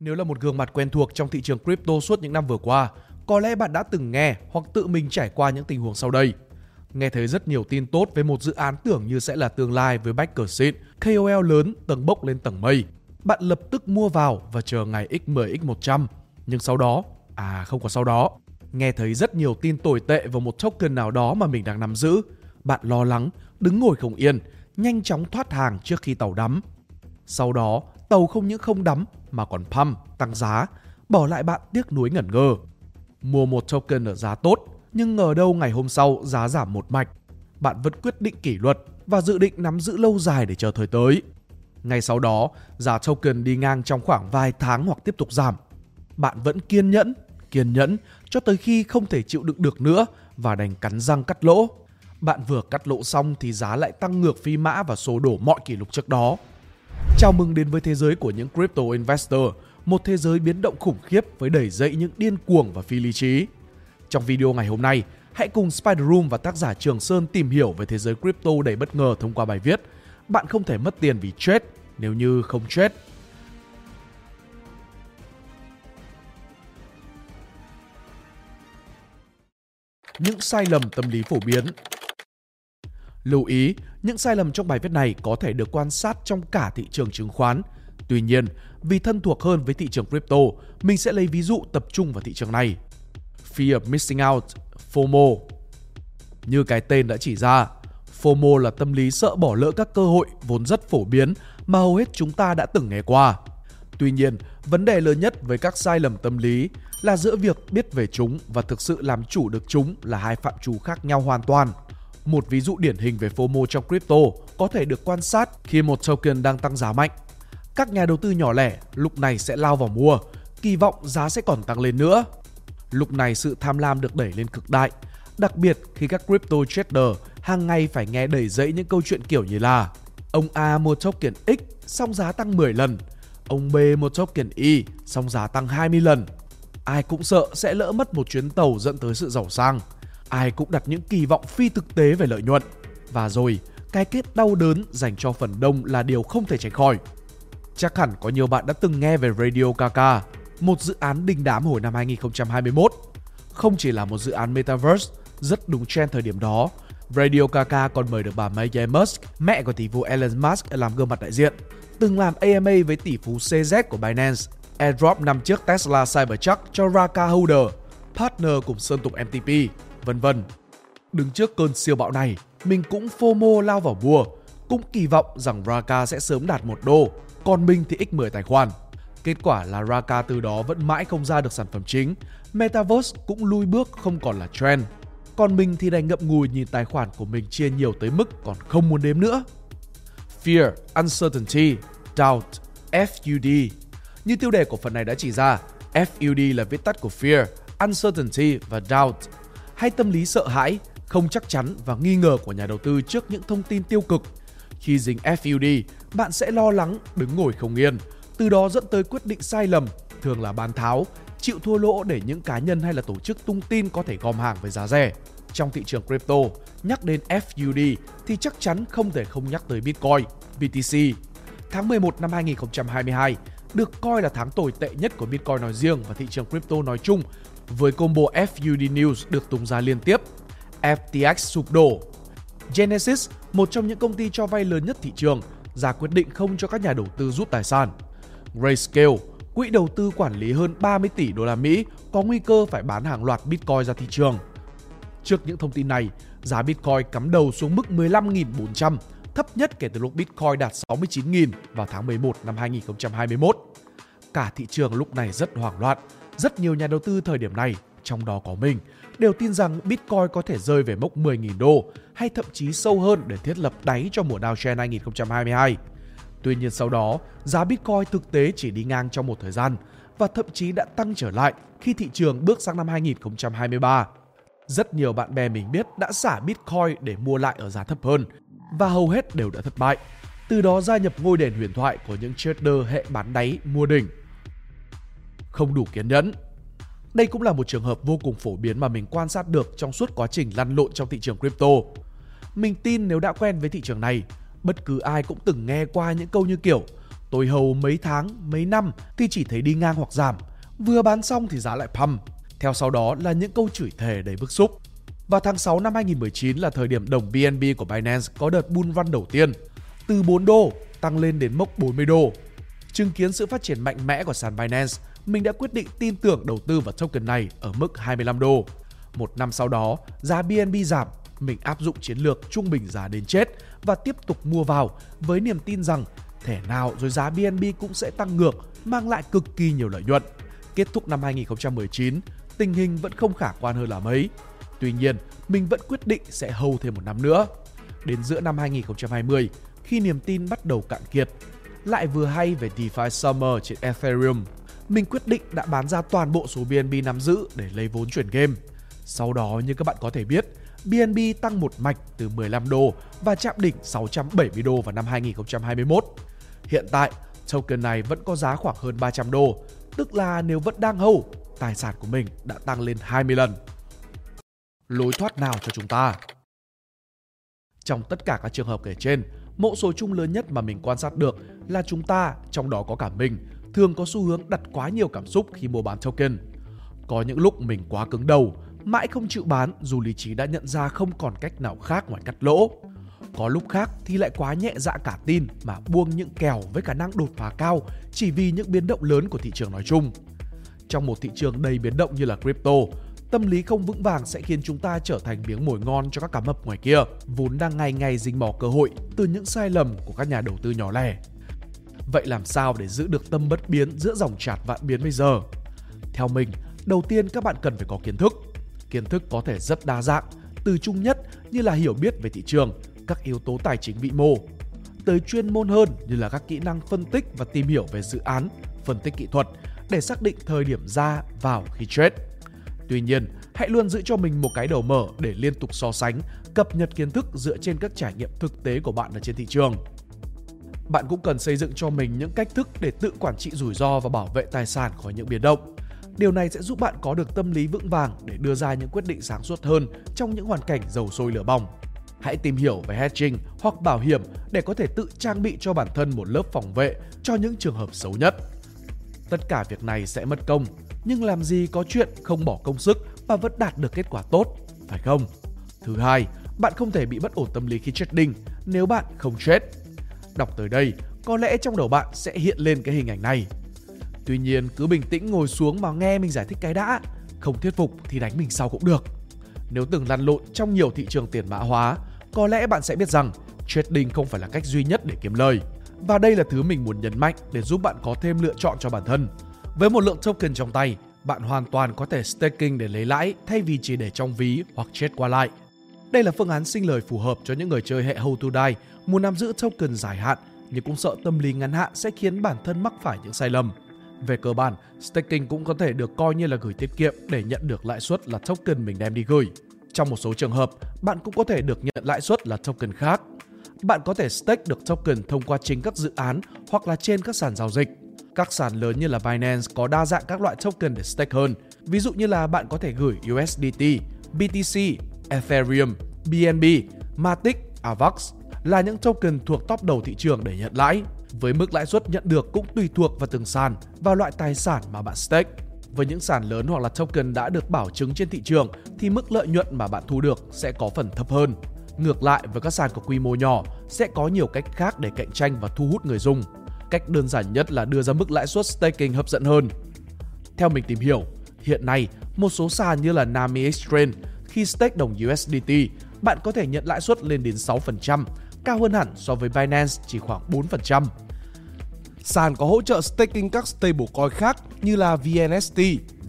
Nếu là một gương mặt quen thuộc trong thị trường crypto suốt những năm vừa qua, có lẽ bạn đã từng nghe hoặc tự mình trải qua những tình huống sau đây. Nghe thấy rất nhiều tin tốt về một dự án tưởng như sẽ là tương lai với backer xịn, KOL lớn tầng bốc lên tầng mây. Bạn lập tức mua vào và chờ ngày X10, X100. Nhưng sau đó, à không có sau đó. Nghe thấy rất nhiều tin tồi tệ vào một token nào đó mà mình đang nắm giữ. Bạn lo lắng, đứng ngồi không yên, nhanh chóng thoát hàng trước khi tàu đắm. Sau đó, tàu không những không đắm mà còn pump, tăng giá, bỏ lại bạn tiếc nuối ngẩn ngơ. Mua một token ở giá tốt, nhưng ngờ đâu ngày hôm sau giá giảm một mạch. Bạn vẫn quyết định kỷ luật và dự định nắm giữ lâu dài để chờ thời tới. Ngay sau đó, giá token đi ngang trong khoảng vài tháng hoặc tiếp tục giảm. Bạn vẫn kiên nhẫn, kiên nhẫn cho tới khi không thể chịu đựng được nữa và đành cắn răng cắt lỗ. Bạn vừa cắt lỗ xong thì giá lại tăng ngược phi mã và số đổ mọi kỷ lục trước đó. Chào mừng đến với thế giới của những crypto investor, một thế giới biến động khủng khiếp với đầy dẫy những điên cuồng và phi lý trí. Trong video ngày hôm nay, hãy cùng Spider Room và tác giả Trường Sơn tìm hiểu về thế giới crypto đầy bất ngờ thông qua bài viết Bạn không thể mất tiền vì trade nếu như không trade. Những sai lầm tâm lý phổ biến Lưu ý, những sai lầm trong bài viết này có thể được quan sát trong cả thị trường chứng khoán. Tuy nhiên, vì thân thuộc hơn với thị trường crypto, mình sẽ lấy ví dụ tập trung vào thị trường này. Fear of missing out, FOMO. Như cái tên đã chỉ ra, FOMO là tâm lý sợ bỏ lỡ các cơ hội vốn rất phổ biến mà hầu hết chúng ta đã từng nghe qua. Tuy nhiên, vấn đề lớn nhất với các sai lầm tâm lý là giữa việc biết về chúng và thực sự làm chủ được chúng là hai phạm trù khác nhau hoàn toàn. Một ví dụ điển hình về FOMO trong crypto có thể được quan sát khi một token đang tăng giá mạnh. Các nhà đầu tư nhỏ lẻ lúc này sẽ lao vào mua, kỳ vọng giá sẽ còn tăng lên nữa. Lúc này sự tham lam được đẩy lên cực đại, đặc biệt khi các crypto trader hàng ngày phải nghe đầy dẫy những câu chuyện kiểu như là ông A mua token X xong giá tăng 10 lần, ông B mua token Y xong giá tăng 20 lần. Ai cũng sợ sẽ lỡ mất một chuyến tàu dẫn tới sự giàu sang ai cũng đặt những kỳ vọng phi thực tế về lợi nhuận. Và rồi, cái kết đau đớn dành cho phần đông là điều không thể tránh khỏi. Chắc hẳn có nhiều bạn đã từng nghe về Radio Kaka, một dự án đình đám hồi năm 2021. Không chỉ là một dự án Metaverse rất đúng trend thời điểm đó, Radio Kaka còn mời được bà Megan Musk, mẹ của tỷ phú Elon Musk làm gương mặt đại diện, từng làm AMA với tỷ phú CZ của Binance, airdrop năm chiếc Tesla Cybertruck cho Raka Holder, partner cùng Sơn Tùng MTP vân vân. Đứng trước cơn siêu bạo này, mình cũng FOMO lao vào mua, cũng kỳ vọng rằng Raka sẽ sớm đạt một đô, còn mình thì x10 tài khoản. Kết quả là Raka từ đó vẫn mãi không ra được sản phẩm chính, Metaverse cũng lui bước không còn là trend. Còn mình thì đành ngậm ngùi nhìn tài khoản của mình chia nhiều tới mức còn không muốn đếm nữa. Fear, Uncertainty, Doubt, FUD. Như tiêu đề của phần này đã chỉ ra, FUD là viết tắt của Fear, Uncertainty và Doubt hay tâm lý sợ hãi, không chắc chắn và nghi ngờ của nhà đầu tư trước những thông tin tiêu cực. Khi dính FUD, bạn sẽ lo lắng, đứng ngồi không yên, từ đó dẫn tới quyết định sai lầm, thường là bán tháo, chịu thua lỗ để những cá nhân hay là tổ chức tung tin có thể gom hàng với giá rẻ. Trong thị trường crypto, nhắc đến FUD thì chắc chắn không thể không nhắc tới Bitcoin, BTC. Tháng 11 năm 2022 được coi là tháng tồi tệ nhất của Bitcoin nói riêng và thị trường crypto nói chung với combo FUD News được tung ra liên tiếp. FTX sụp đổ. Genesis, một trong những công ty cho vay lớn nhất thị trường, ra quyết định không cho các nhà đầu tư rút tài sản. Grayscale, quỹ đầu tư quản lý hơn 30 tỷ đô la Mỹ, có nguy cơ phải bán hàng loạt Bitcoin ra thị trường. Trước những thông tin này, giá Bitcoin cắm đầu xuống mức 15.400, thấp nhất kể từ lúc Bitcoin đạt 69.000 vào tháng 11 năm 2021. Cả thị trường lúc này rất hoảng loạn rất nhiều nhà đầu tư thời điểm này, trong đó có mình, đều tin rằng Bitcoin có thể rơi về mốc 10.000 đô hay thậm chí sâu hơn để thiết lập đáy cho mùa downtrend 2022. Tuy nhiên sau đó, giá Bitcoin thực tế chỉ đi ngang trong một thời gian và thậm chí đã tăng trở lại khi thị trường bước sang năm 2023. Rất nhiều bạn bè mình biết đã xả Bitcoin để mua lại ở giá thấp hơn và hầu hết đều đã thất bại. Từ đó gia nhập ngôi đền huyền thoại của những trader hệ bán đáy mua đỉnh không đủ kiên nhẫn. Đây cũng là một trường hợp vô cùng phổ biến mà mình quan sát được trong suốt quá trình lăn lộn trong thị trường crypto. Mình tin nếu đã quen với thị trường này, bất cứ ai cũng từng nghe qua những câu như kiểu Tôi hầu mấy tháng, mấy năm thì chỉ thấy đi ngang hoặc giảm. Vừa bán xong thì giá lại pump. Theo sau đó là những câu chửi thề đầy bức xúc. Và tháng 6 năm 2019 là thời điểm đồng BNB của Binance có đợt bull run đầu tiên. Từ 4 đô tăng lên đến mốc 40 đô. Chứng kiến sự phát triển mạnh mẽ của sàn Binance, mình đã quyết định tin tưởng đầu tư vào token này ở mức 25 đô. Một năm sau đó, giá BNB giảm, mình áp dụng chiến lược trung bình giá đến chết và tiếp tục mua vào với niềm tin rằng thẻ nào rồi giá BNB cũng sẽ tăng ngược, mang lại cực kỳ nhiều lợi nhuận. Kết thúc năm 2019, tình hình vẫn không khả quan hơn là mấy. Tuy nhiên, mình vẫn quyết định sẽ hold thêm một năm nữa. Đến giữa năm 2020, khi niềm tin bắt đầu cạn kiệt, lại vừa hay về DeFi Summer trên Ethereum, mình quyết định đã bán ra toàn bộ số BNB nắm giữ để lấy vốn chuyển game. Sau đó như các bạn có thể biết, BNB tăng một mạch từ 15 đô và chạm đỉnh 670 đô vào năm 2021. Hiện tại, token này vẫn có giá khoảng hơn 300 đô, tức là nếu vẫn đang hold, tài sản của mình đã tăng lên 20 lần. Lối thoát nào cho chúng ta? Trong tất cả các trường hợp kể trên, mẫu số chung lớn nhất mà mình quan sát được là chúng ta, trong đó có cả mình, thường có xu hướng đặt quá nhiều cảm xúc khi mua bán token. Có những lúc mình quá cứng đầu, mãi không chịu bán dù lý trí đã nhận ra không còn cách nào khác ngoài cắt lỗ. Có lúc khác thì lại quá nhẹ dạ cả tin mà buông những kèo với khả năng đột phá cao chỉ vì những biến động lớn của thị trường nói chung. Trong một thị trường đầy biến động như là crypto, tâm lý không vững vàng sẽ khiến chúng ta trở thành miếng mồi ngon cho các cá mập ngoài kia, vốn đang ngày ngày dính mò cơ hội từ những sai lầm của các nhà đầu tư nhỏ lẻ. Vậy làm sao để giữ được tâm bất biến giữa dòng chạt vạn biến bây giờ? Theo mình, đầu tiên các bạn cần phải có kiến thức. Kiến thức có thể rất đa dạng, từ chung nhất như là hiểu biết về thị trường, các yếu tố tài chính vĩ mô, tới chuyên môn hơn như là các kỹ năng phân tích và tìm hiểu về dự án, phân tích kỹ thuật để xác định thời điểm ra vào khi trade. Tuy nhiên, hãy luôn giữ cho mình một cái đầu mở để liên tục so sánh, cập nhật kiến thức dựa trên các trải nghiệm thực tế của bạn ở trên thị trường. Bạn cũng cần xây dựng cho mình những cách thức để tự quản trị rủi ro và bảo vệ tài sản khỏi những biến động. Điều này sẽ giúp bạn có được tâm lý vững vàng để đưa ra những quyết định sáng suốt hơn trong những hoàn cảnh dầu sôi lửa bỏng. Hãy tìm hiểu về hedging hoặc bảo hiểm để có thể tự trang bị cho bản thân một lớp phòng vệ cho những trường hợp xấu nhất. Tất cả việc này sẽ mất công, nhưng làm gì có chuyện không bỏ công sức mà vẫn đạt được kết quả tốt, phải không? Thứ hai, bạn không thể bị bất ổn tâm lý khi trading nếu bạn không trade. Đọc tới đây, có lẽ trong đầu bạn sẽ hiện lên cái hình ảnh này. Tuy nhiên, cứ bình tĩnh ngồi xuống mà nghe mình giải thích cái đã. Không thuyết phục thì đánh mình sau cũng được. Nếu từng lăn lộn trong nhiều thị trường tiền mã hóa, có lẽ bạn sẽ biết rằng trading không phải là cách duy nhất để kiếm lời. Và đây là thứ mình muốn nhấn mạnh để giúp bạn có thêm lựa chọn cho bản thân. Với một lượng token trong tay, bạn hoàn toàn có thể staking để lấy lãi thay vì chỉ để trong ví hoặc chết qua lại. Đây là phương án sinh lời phù hợp cho những người chơi hệ Hold to Die muốn nắm giữ token dài hạn nhưng cũng sợ tâm lý ngắn hạn sẽ khiến bản thân mắc phải những sai lầm. Về cơ bản, staking cũng có thể được coi như là gửi tiết kiệm để nhận được lãi suất là token mình đem đi gửi. Trong một số trường hợp, bạn cũng có thể được nhận lãi suất là token khác. Bạn có thể stake được token thông qua chính các dự án hoặc là trên các sàn giao dịch. Các sàn lớn như là Binance có đa dạng các loại token để stake hơn. Ví dụ như là bạn có thể gửi USDT, BTC, Ethereum, BNB, Matic, AVAX là những token thuộc top đầu thị trường để nhận lãi. Với mức lãi suất nhận được cũng tùy thuộc vào từng sàn và loại tài sản mà bạn stake. Với những sàn lớn hoặc là token đã được bảo chứng trên thị trường thì mức lợi nhuận mà bạn thu được sẽ có phần thấp hơn. Ngược lại với các sàn có quy mô nhỏ sẽ có nhiều cách khác để cạnh tranh và thu hút người dùng. Cách đơn giản nhất là đưa ra mức lãi suất staking hấp dẫn hơn. Theo mình tìm hiểu, hiện nay một số sàn như là Nami Exchange khi stake đồng USDT, bạn có thể nhận lãi suất lên đến 6%, cao hơn hẳn so với Binance chỉ khoảng 4%. Sàn có hỗ trợ staking các stablecoin khác như là VNST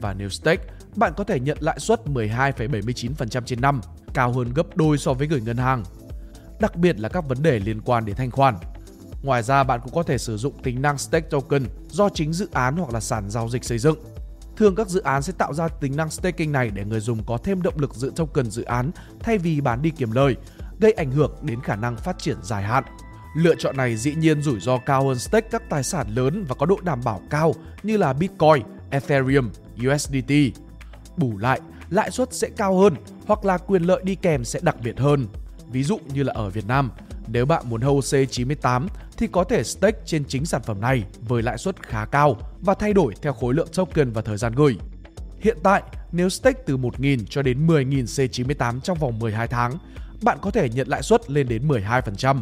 và nếu stake, bạn có thể nhận lãi suất 12,79% trên năm, cao hơn gấp đôi so với gửi ngân hàng. Đặc biệt là các vấn đề liên quan đến thanh khoản. Ngoài ra bạn cũng có thể sử dụng tính năng stake token do chính dự án hoặc là sàn giao dịch xây dựng. Thường các dự án sẽ tạo ra tính năng staking này để người dùng có thêm động lực giữ token dự án thay vì bán đi kiếm lời, gây ảnh hưởng đến khả năng phát triển dài hạn. Lựa chọn này dĩ nhiên rủi ro cao hơn stake các tài sản lớn và có độ đảm bảo cao như là Bitcoin, Ethereum, USDT. Bù lại, lãi suất sẽ cao hơn hoặc là quyền lợi đi kèm sẽ đặc biệt hơn. Ví dụ như là ở Việt Nam, nếu bạn muốn hold C98 thì có thể stake trên chính sản phẩm này với lãi suất khá cao và thay đổi theo khối lượng token và thời gian gửi. Hiện tại, nếu stake từ 1.000 cho đến 10.000 C98 trong vòng 12 tháng, bạn có thể nhận lãi suất lên đến 12%.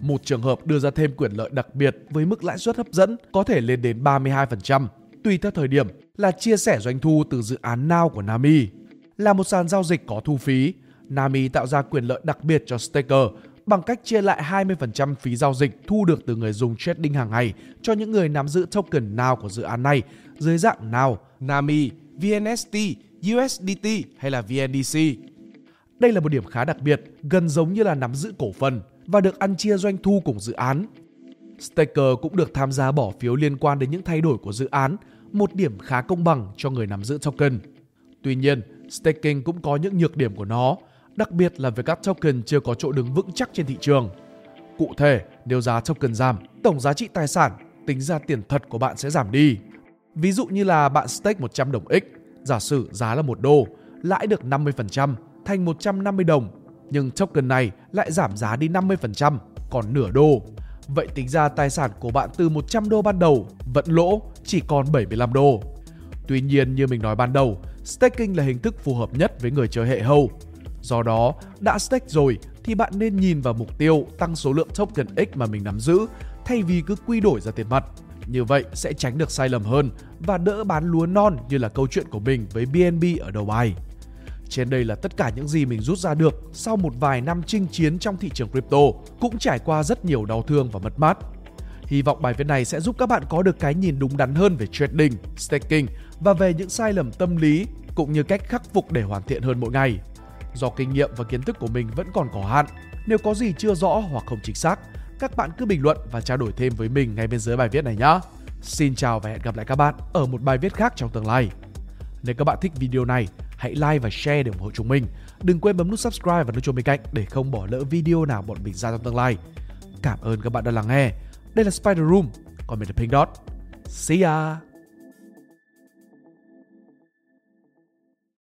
Một trường hợp đưa ra thêm quyền lợi đặc biệt với mức lãi suất hấp dẫn có thể lên đến 32%, tùy theo thời điểm là chia sẻ doanh thu từ dự án Now của Nami. Là một sàn giao dịch có thu phí, Nami tạo ra quyền lợi đặc biệt cho staker bằng cách chia lại 20% phí giao dịch thu được từ người dùng trading hàng ngày cho những người nắm giữ token nào của dự án này dưới dạng nào Nami, VNST, USDT hay là VNDC. Đây là một điểm khá đặc biệt, gần giống như là nắm giữ cổ phần và được ăn chia doanh thu cùng dự án. Staker cũng được tham gia bỏ phiếu liên quan đến những thay đổi của dự án, một điểm khá công bằng cho người nắm giữ token. Tuy nhiên, staking cũng có những nhược điểm của nó, đặc biệt là với các token chưa có chỗ đứng vững chắc trên thị trường. Cụ thể, nếu giá token giảm, tổng giá trị tài sản tính ra tiền thật của bạn sẽ giảm đi. Ví dụ như là bạn stake 100 đồng X, giả sử giá là 1 đô, lãi được 50% thành 150 đồng, nhưng token này lại giảm giá đi 50%, còn nửa đô. Vậy tính ra tài sản của bạn từ 100 đô ban đầu vẫn lỗ chỉ còn 75 đô. Tuy nhiên như mình nói ban đầu, staking là hình thức phù hợp nhất với người chơi hệ hầu. Do đó, đã stake rồi thì bạn nên nhìn vào mục tiêu tăng số lượng token X mà mình nắm giữ thay vì cứ quy đổi ra tiền mặt. Như vậy sẽ tránh được sai lầm hơn và đỡ bán lúa non như là câu chuyện của mình với BNB ở đầu bài. Trên đây là tất cả những gì mình rút ra được sau một vài năm chinh chiến trong thị trường crypto, cũng trải qua rất nhiều đau thương và mất mát. Hy vọng bài viết này sẽ giúp các bạn có được cái nhìn đúng đắn hơn về trading, staking và về những sai lầm tâm lý cũng như cách khắc phục để hoàn thiện hơn mỗi ngày. Do kinh nghiệm và kiến thức của mình vẫn còn có hạn, nếu có gì chưa rõ hoặc không chính xác, các bạn cứ bình luận và trao đổi thêm với mình ngay bên dưới bài viết này nhé. Xin chào và hẹn gặp lại các bạn ở một bài viết khác trong tương lai. Nếu các bạn thích video này, hãy like và share để ủng hộ chúng mình. Đừng quên bấm nút subscribe và nút chuông bên cạnh để không bỏ lỡ video nào bọn mình ra trong tương lai. Cảm ơn các bạn đã lắng nghe. Đây là Spider Room, còn mình là Pink Dot. See ya!